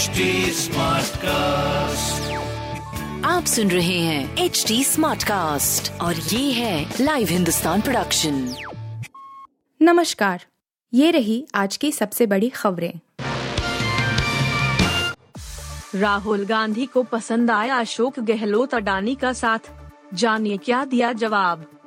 HD cast आप सुन रहे हैं एच डी स्मार्ट कास्ट और ये है लाइव हिंदुस्तान प्रोडक्शन नमस्कार ये रही आज की सबसे बड़ी खबरें। राहुल गांधी को पसंद आया अशोक गहलोत अडानी का साथ। जानिए क्या दिया जवाब?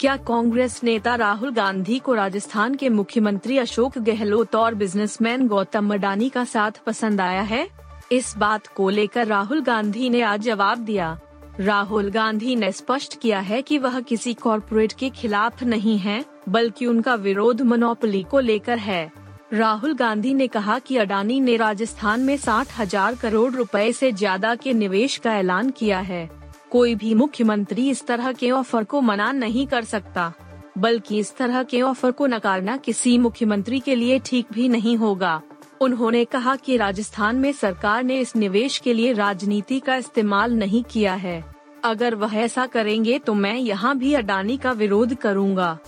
क्या कांग्रेस नेता राहुल गांधी को राजस्थान के मुख्यमंत्री अशोक गहलोत और बिजनेसमैन गौतम अडानी का साथ पसंद आया है? इस बात को लेकर राहुल गांधी ने आज जवाब दिया। राहुल गांधी ने स्पष्ट किया है कि वह किसी कॉरपोरेट के खिलाफ नहीं है, बल्कि उनका विरोध मोनोपोली को लेकर है। राहुल गांधी ने कहा कि अडानी ने राजस्थान में साठ हज़ार करोड़ रुपए से ज़्यादा के निवेश का ऐलान किया है। कोई भी मुख्यमंत्री इस तरह के ऑफ़र को मना नहीं कर सकता, बल्कि इस तरह के ऑफ़र को नकारना किसी मुख्यमंत्री के लिए ठीक भी नहीं होगा। उन्होंने कहा कि राजस्थान में सरकार ने इस निवेश के लिए राजनीति का इस्तेमाल नहीं किया है। अगर वह ऐसा करेंगे तो मैं यहाँ भी अडानी का विरोध करूँगा।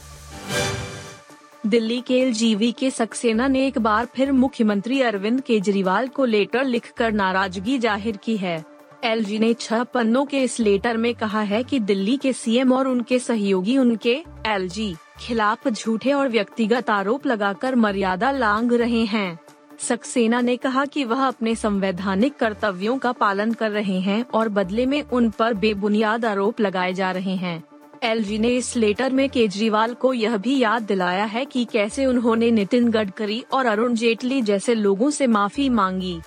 दिल्ली के एलजीवी के सक्सेना ने एक बार फिर मुख्यमंत्री अरविंद केजरीवाल को लेटर लिखकर नाराज़गी ज़ाहिर की है। एलजी ने छह पन्नों के इस लेटर में कहा है कि दिल्ली के सीएम और उनके सहयोगी उनके एलजी खिलाफ झूठे और व्यक्तिगत आरोप लगाकर मर्यादा लांग रहे हैं। सक्सेना ने कहा कि वह अपने संवैधानिक कर्तव्यों का पालन कर रहे हैं और बदले में उन पर बेबुनियाद आरोप लगाए जा रहे हैं। एलजी ने इस लेटर में केजरीवाल को यह भी याद दिलाया है कि कैसे उन्होंने नितिन गडकरी और अरुण जेटली जैसे लोगों से माफ़ी मांगी।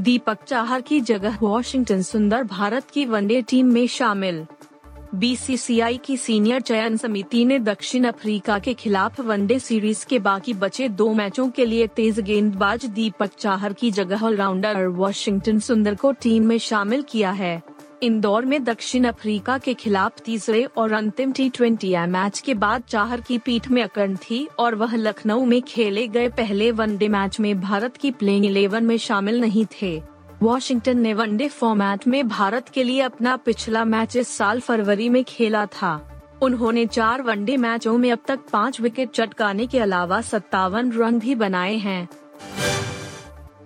दीपक चाहर की जगह वॉशिंगटन सुंदर भारत की वनडे टीम में शामिल। बीसीसीआई की सीनियर चयन समिति ने दक्षिण अफ्रीका के खिलाफ वनडे सीरीज़ के बाकी बचे दो मैचों के लिए तेज गेंदबाज दीपक चाहर की जगह ऑलराउंडर वॉशिंगटन सुंदर को टीम में शामिल किया है। इंदौर में दक्षिण अफ्रीका के खिलाफ तीसरे और अंतिम टी ट्वेंटी मैच के बाद चाहर की पीठ में अकड़ थी और वह लखनऊ में खेले गए पहले वनडे मैच में भारत की प्लेइंग इलेवन में शामिल नहीं थे। वॉशिंगटन ने वनडे फॉर्मेट में भारत के लिए अपना पिछला मैच इस साल फरवरी में खेला था। उन्होंने चार वनडे मैचों में अब तक पाँच विकेट चटकाने के अलावा सत्तावन रन भी बनाए हैं।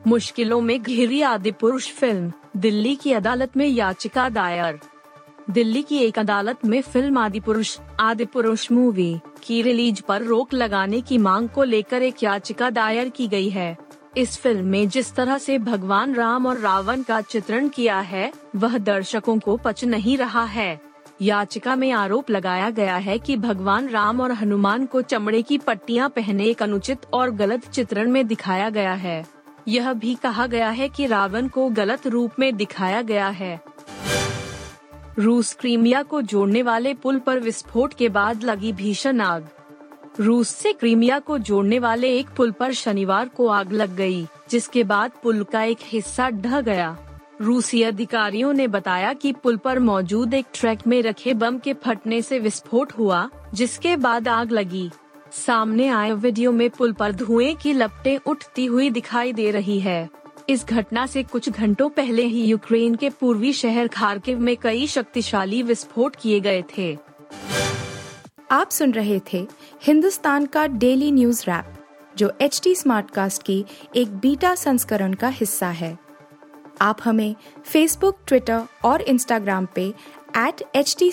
मुश्किलों में घिरी आदि पुरुष फ़िल्म दिल्ली की अदालत में याचिका दायर। दिल्ली की एक अदालत में फ़िल्म आदि पुरुष आदि पुरुष मूवी की रिलीज़ पर रोक लगाने की मांग को लेकर एक याचिका दायर की गई है। इस फ़िल्म में जिस तरह से भगवान राम और रावण का चित्रण किया है, वह दर्शकों को पच नहीं रहा है। याचिका में आरोप लगाया गया है कि भगवान राम और हनुमान को चमड़े की पट्टियाँ पहने एक अनुचित और गलत चित्रण में दिखाया गया है। यह भी कहा गया है कि रावण को गलत रूप में दिखाया गया है। रूस क्रीमिया को जोड़ने वाले पुल पर विस्फोट के बाद लगी भीषण आग। रूस से क्रीमिया को जोड़ने वाले एक पुल पर शनिवार को आग लग गई, जिसके बाद पुल का एक हिस्सा ढह गया। रूसी अधिकारियों ने बताया कि पुल पर मौजूद एक ट्रैक में रखे बम के फटने से विस्फोट हुआ जिसके बाद आग लगी। सामने आए वीडियो में पुल पर धुएँ की लपटें उठती हुई दिखाई दे रही है। इस घटना से कुछ घंटों पहले ही यूक्रेन के पूर्वी शहर खारकिव में कई शक्तिशाली विस्फोट किए गए थे। आप सुन रहे थे हिंदुस्तान का डेली न्यूज़ रैप, जो एच टी स्मार्ट कास्ट की एक बीटा संस्करण का हिस्सा है। आप हमें फेसबुक ट्विटर और इंस्टाग्राम पे एट एच टी